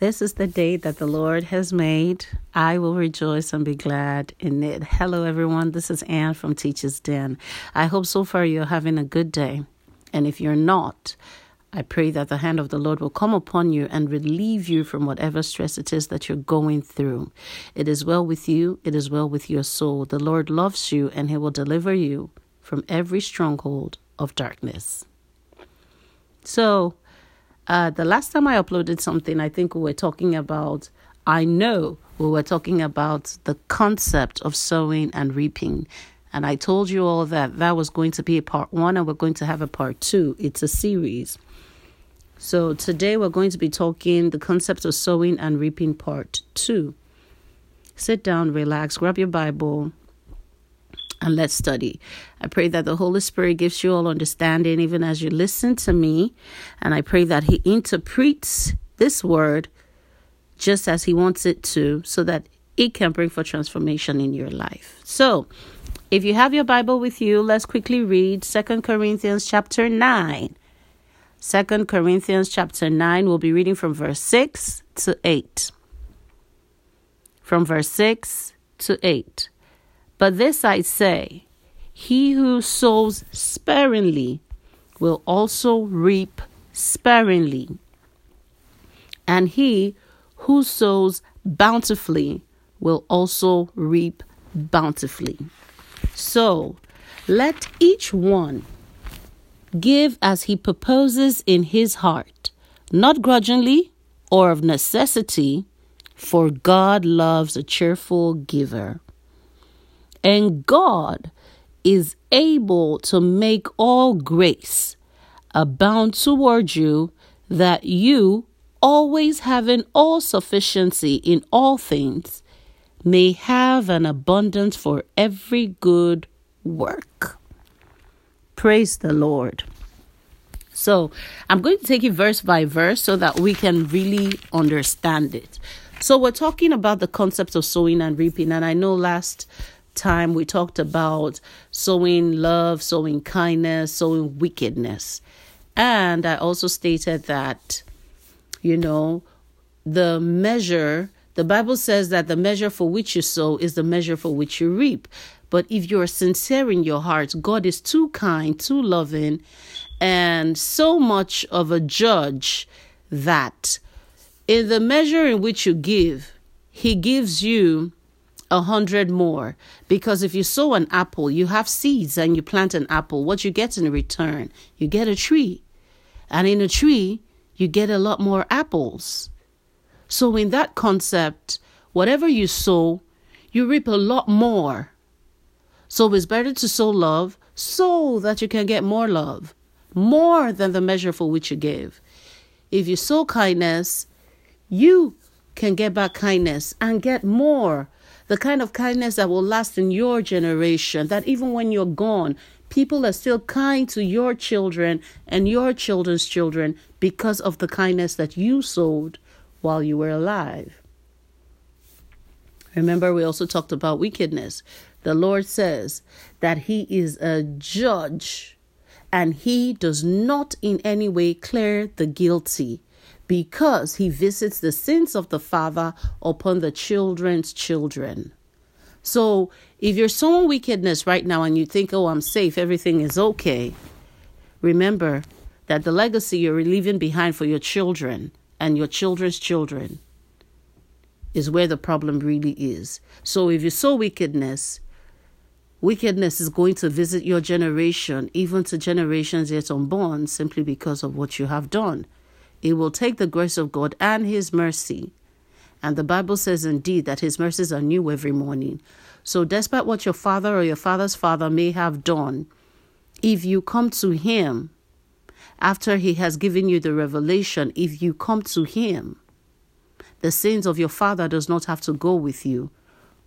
This is the day that the Lord has made. I will rejoice and be glad in it. Hello, everyone. This is Anne from Teacher's Den. I hope so far you're having a good day. And if you're not, I pray that the hand of the Lord will come upon you and relieve you from whatever stress it is that you're going through. It is well with you, it is well with your soul. The Lord loves you and He will deliver you from every stronghold of darkness. So, uh, the last time I uploaded something, I think we were talking about, I know we were talking about the concept of sowing and reaping. And I told you all that that was going to be a part one, and we're going to have a part two. It's a series. So today we're going to be talking the concept of sowing and reaping part two. Sit down, relax, grab your Bible, and let's study. I pray that the Holy Spirit gives you all understanding even as you listen to me. And I pray that He interprets this word just as He wants it to, so that it can bring for transformation in your life. So, if you have your Bible with you, let's quickly read Second Corinthians chapter 9. 2 Corinthians chapter 9, we'll be reading from verse 6 to 8. From verse 6 to 8. But this I say he who sows sparingly will also reap sparingly, and he who sows bountifully will also reap bountifully. So let each one give as he proposes in his heart, not grudgingly or of necessity, for God loves a cheerful giver. And God is able to make all grace abound toward you, that you, always having all sufficiency in all things, may have an abundance for every good work. Praise the Lord. So, I'm going to take it verse by verse so that we can really understand it. So, we're talking about the concept of sowing and reaping, and I know last time we talked about sowing love, sowing kindness, sowing wickedness. And I also stated that, you know, the measure, the Bible says that the measure for which you sow is the measure for which you reap. But if you're sincere in your heart, God is too kind, too loving, and so much of a judge that in the measure in which you give, He gives you a hundred more. Because if you sow an apple, you have seeds and you plant an apple. What you get in return, you get a tree. And in a tree, you get a lot more apples. So, in that concept, whatever you sow, you reap a lot more. So, it's better to sow love so that you can get more love, more than the measure for which you give. If you sow kindness, you can get back kindness and get more the kind of kindness that will last in your generation, that even when you're gone, people are still kind to your children and your children's children because of the kindness that you sowed while you were alive. Remember, we also talked about wickedness. The Lord says that He is a judge and He does not in any way clear the guilty because he visits the sins of the father upon the children's children. So, if you're sowing wickedness right now and you think, oh, I'm safe, everything is okay, remember that the legacy you're leaving behind for your children and your children's children is where the problem really is. So, if you sow wickedness, wickedness is going to visit your generation, even to generations yet unborn, simply because of what you have done. It will take the grace of God and His mercy. And the Bible says indeed that His mercies are new every morning. So, despite what your father or your father's father may have done, if you come to Him after He has given you the revelation, if you come to Him, the sins of your father does not have to go with you.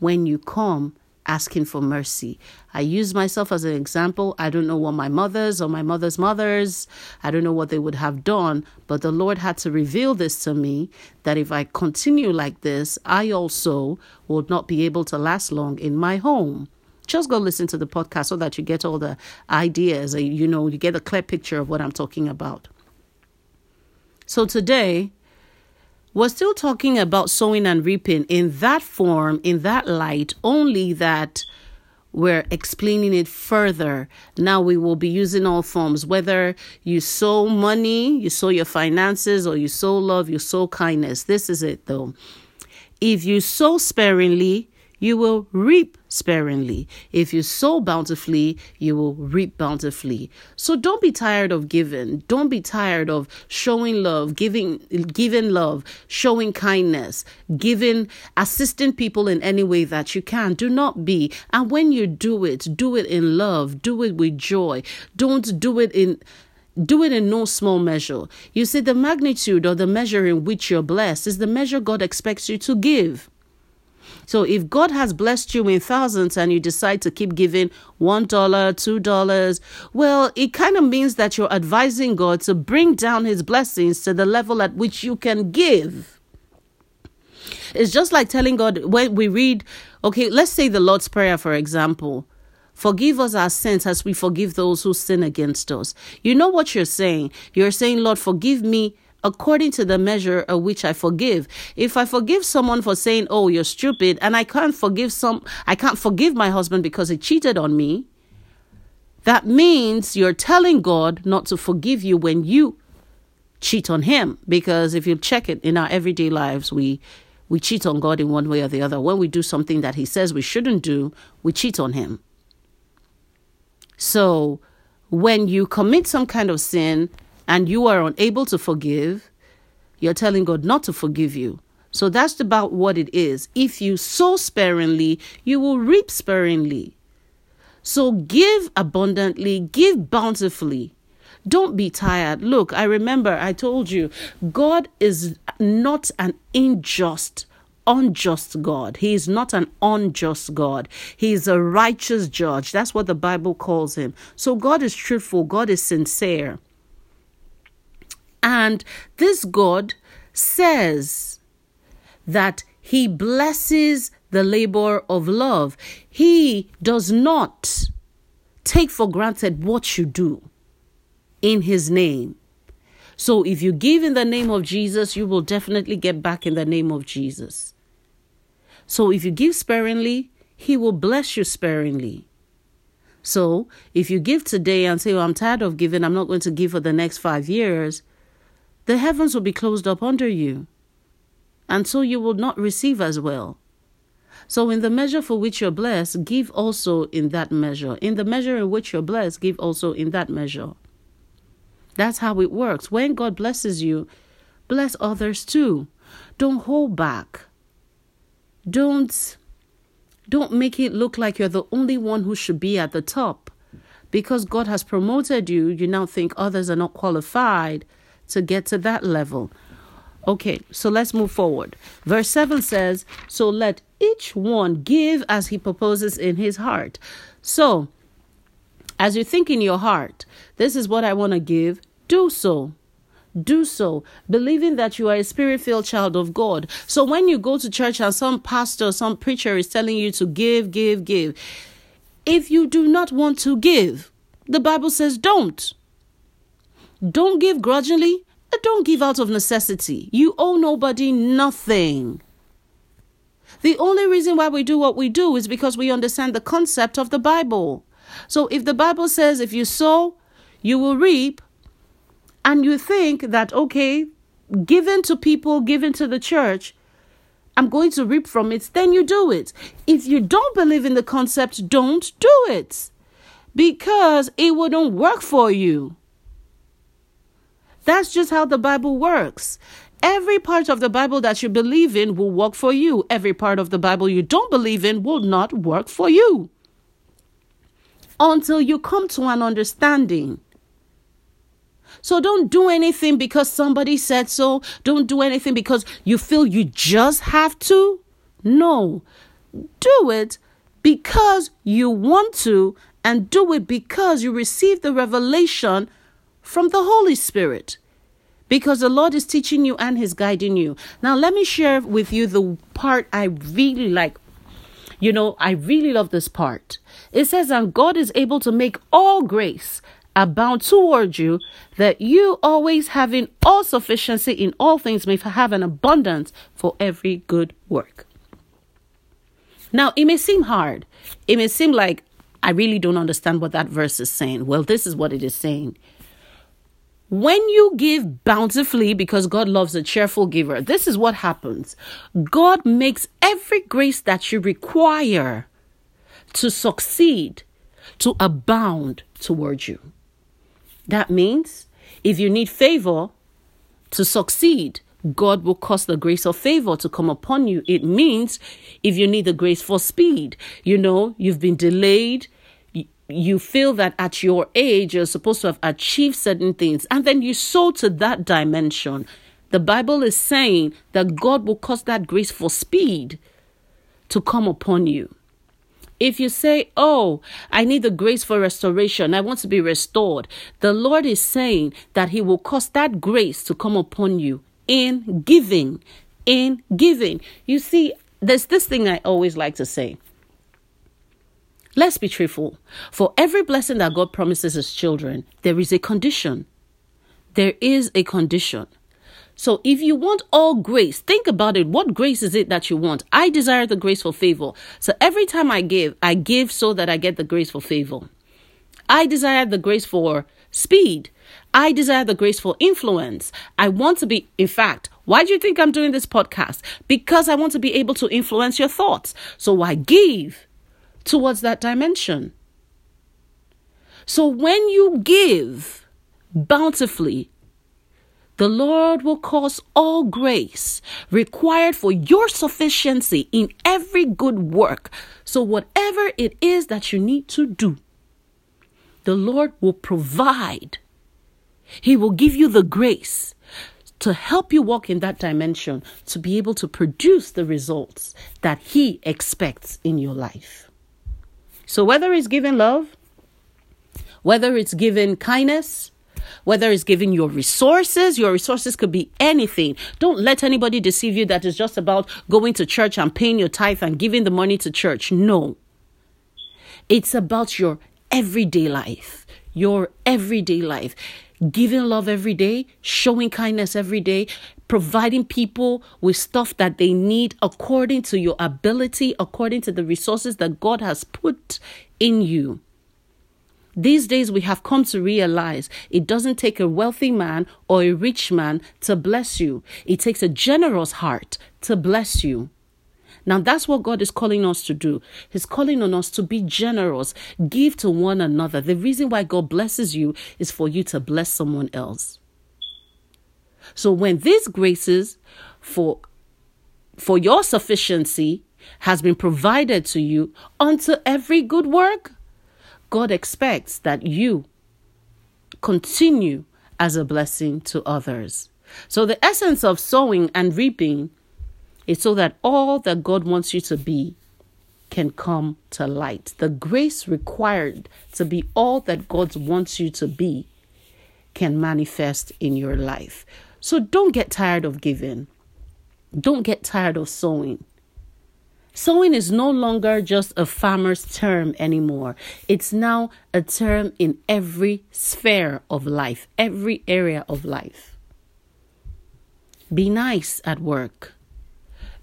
When you come, asking for mercy. I use myself as an example. I don't know what my mothers or my mother's mothers, I don't know what they would have done, but the Lord had to reveal this to me that if I continue like this, I also would not be able to last long in my home. Just go listen to the podcast so that you get all the ideas, you know, you get a clear picture of what I'm talking about. So today, we're still talking about sowing and reaping in that form, in that light, only that we're explaining it further. Now we will be using all forms, whether you sow money, you sow your finances, or you sow love, you sow kindness. This is it though. If you sow sparingly, you will reap sparingly. If you sow bountifully, you will reap bountifully. So don't be tired of giving. Don't be tired of showing love, giving giving love, showing kindness, giving assisting people in any way that you can. Do not be. And when you do it, do it in love, do it with joy. Don't do it in do it in no small measure. You see, the magnitude or the measure in which you're blessed is the measure God expects you to give. So if God has blessed you in thousands and you decide to keep giving $1, $2, well, it kind of means that you're advising God to bring down his blessings to the level at which you can give. It's just like telling God when we read, okay, let's say the Lord's Prayer, for example. Forgive us our sins as we forgive those who sin against us. You know what you're saying? You're saying, Lord, forgive me according to the measure of which I forgive. If I forgive someone for saying, "Oh, you're stupid," and I can't forgive some I can't forgive my husband because he cheated on me, that means you're telling God not to forgive you when you cheat on him because if you check it in our everyday lives, we we cheat on God in one way or the other. When we do something that he says we shouldn't do, we cheat on him. So, when you commit some kind of sin, and you are unable to forgive, you're telling God not to forgive you. So that's about what it is. If you sow sparingly, you will reap sparingly. So give abundantly, give bountifully. Don't be tired. Look, I remember I told you, God is not an unjust, unjust God. He is not an unjust God. He is a righteous judge. That's what the Bible calls him. So God is truthful, God is sincere. And this God says that he blesses the labor of love. He does not take for granted what you do in his name. So if you give in the name of Jesus, you will definitely get back in the name of Jesus. So if you give sparingly, he will bless you sparingly. So if you give today and say, oh, I'm tired of giving, I'm not going to give for the next five years, the heavens will be closed up under you, and so you will not receive as well. So, in the measure for which you're blessed, give also in that measure. In the measure in which you're blessed, give also in that measure. That's how it works. When God blesses you, bless others too. Don't hold back. Don't don't make it look like you're the only one who should be at the top. Because God has promoted you, you now think others are not qualified to get to that level. Okay, so let's move forward. Verse 7 says, So let each one give as he proposes in his heart. So, as you think in your heart, this is what I want to give, do so. Do so, believing that you are a spirit filled child of God. So, when you go to church and some pastor, some preacher is telling you to give, give, give, if you do not want to give, the Bible says don't. Don't give grudgingly and don't give out of necessity. You owe nobody nothing. The only reason why we do what we do is because we understand the concept of the Bible. So if the Bible says if you sow, you will reap, and you think that, okay, given to people, given to the church, I'm going to reap from it, then you do it. If you don't believe in the concept, don't do it because it wouldn't work for you. That's just how the Bible works. Every part of the Bible that you believe in will work for you. Every part of the Bible you don't believe in will not work for you. Until you come to an understanding. So don't do anything because somebody said so. Don't do anything because you feel you just have to. No. Do it because you want to and do it because you receive the revelation from the Holy Spirit because the Lord is teaching you and He's guiding you. Now, let me share with you the part I really like. You know, I really love this part. It says, And God is able to make all grace abound toward you, that you always having all sufficiency in all things may have an abundance for every good work. Now, it may seem hard. It may seem like I really don't understand what that verse is saying. Well, this is what it is saying. When you give bountifully, because God loves a cheerful giver, this is what happens God makes every grace that you require to succeed, to abound towards you. That means if you need favor to succeed, God will cause the grace of favor to come upon you. It means if you need the grace for speed, you know, you've been delayed, you feel that at your age you're supposed to have achieved certain things, and then you sow to that dimension. The Bible is saying that God will cause that grace for speed to come upon you. If you say, Oh, I need the grace for restoration, I want to be restored, the Lord is saying that He will cause that grace to come upon you in giving. In giving. You see, there's this thing I always like to say. Let's be truthful. For every blessing that God promises his children, there is a condition. There is a condition. So if you want all grace, think about it. What grace is it that you want? I desire the grace for favor. So every time I give, I give so that I get the grace for favor. I desire the grace for speed. I desire the grace for influence. I want to be, in fact, why do you think I'm doing this podcast? Because I want to be able to influence your thoughts. So I give towards that dimension. So when you give bountifully, the Lord will cause all grace required for your sufficiency in every good work. So, whatever it is that you need to do, the Lord will provide. He will give you the grace to help you walk in that dimension to be able to produce the results that He expects in your life. So, whether it's giving love, whether it's giving kindness, whether it's giving your resources, your resources could be anything. Don't let anybody deceive you that it's just about going to church and paying your tithe and giving the money to church. No. It's about your everyday life, your everyday life. Giving love every day, showing kindness every day, providing people with stuff that they need according to your ability, according to the resources that God has put in you. These days, we have come to realize it doesn't take a wealthy man or a rich man to bless you. It takes a generous heart to bless you. Now, that's what God is calling us to do. He's calling on us to be generous, give to one another. The reason why God blesses you is for you to bless someone else. So when these graces for for your sufficiency has been provided to you unto every good work, God expects that you continue as a blessing to others. So the essence of sowing and reaping is so that all that God wants you to be can come to light. The grace required to be all that God wants you to be can manifest in your life. So don't get tired of giving. Don't get tired of sowing. Sowing is no longer just a farmer's term anymore. It's now a term in every sphere of life, every area of life. Be nice at work.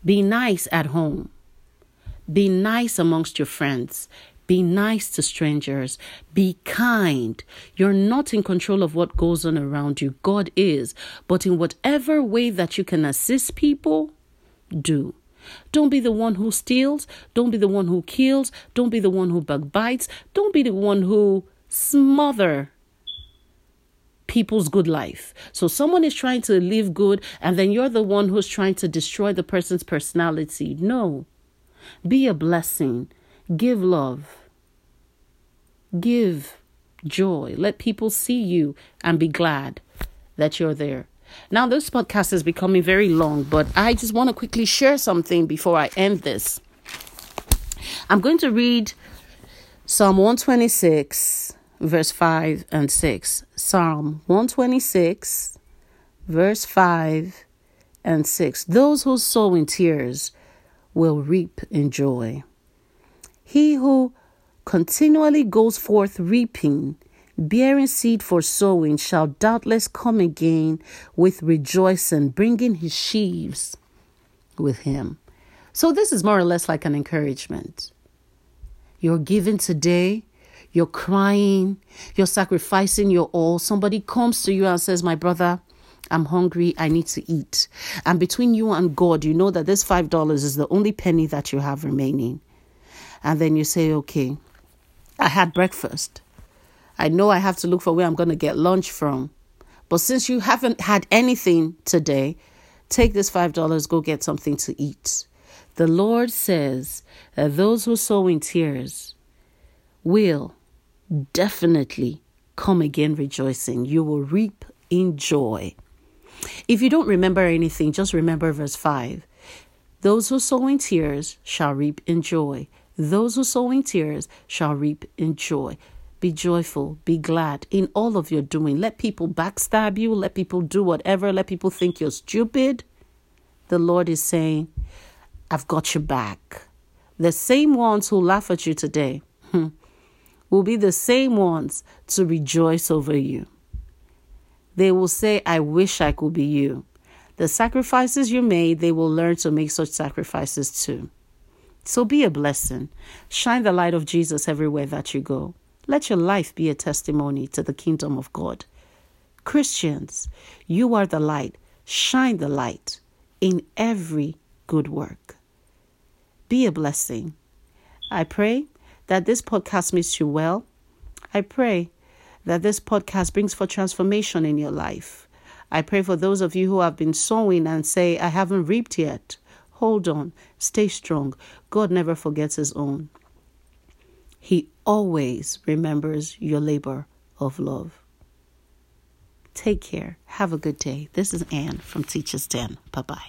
Be nice at home. Be nice amongst your friends. Be nice to strangers. Be kind. You're not in control of what goes on around you. God is. But in whatever way that you can assist people, do. Don't be the one who steals. Don't be the one who kills. Don't be the one who backbites. Don't be the one who smother people's good life. So someone is trying to live good and then you're the one who's trying to destroy the person's personality. No. Be a blessing. Give love. Give joy. Let people see you and be glad that you're there. Now, this podcast is becoming very long, but I just want to quickly share something before I end this. I'm going to read Psalm 126, verse 5 and 6. Psalm 126, verse 5 and 6. Those who sow in tears will reap in joy. He who continually goes forth reaping, bearing seed for sowing, shall doubtless come again with rejoicing, bringing his sheaves with him. So, this is more or less like an encouragement. You're giving today, you're crying, you're sacrificing your all. Somebody comes to you and says, My brother, I'm hungry, I need to eat. And between you and God, you know that this $5 is the only penny that you have remaining. And then you say, Okay, I had breakfast. I know I have to look for where I'm going to get lunch from. But since you haven't had anything today, take this $5, go get something to eat. The Lord says that those who sow in tears will definitely come again rejoicing. You will reap in joy. If you don't remember anything, just remember verse 5. Those who sow in tears shall reap in joy. Those who sow in tears shall reap in joy. Be joyful, be glad in all of your doing. Let people backstab you, let people do whatever, let people think you're stupid. The Lord is saying, I've got your back. The same ones who laugh at you today hmm, will be the same ones to rejoice over you. They will say, I wish I could be you. The sacrifices you made, they will learn to make such sacrifices too. So be a blessing. Shine the light of Jesus everywhere that you go. Let your life be a testimony to the kingdom of God. Christians, you are the light. Shine the light in every good work. Be a blessing. I pray that this podcast meets you well. I pray that this podcast brings for transformation in your life. I pray for those of you who have been sowing and say, I haven't reaped yet. Hold on, stay strong. God never forgets his own. He always remembers your labor of love. Take care. Have a good day. This is Anne from Teachers Den. Bye bye.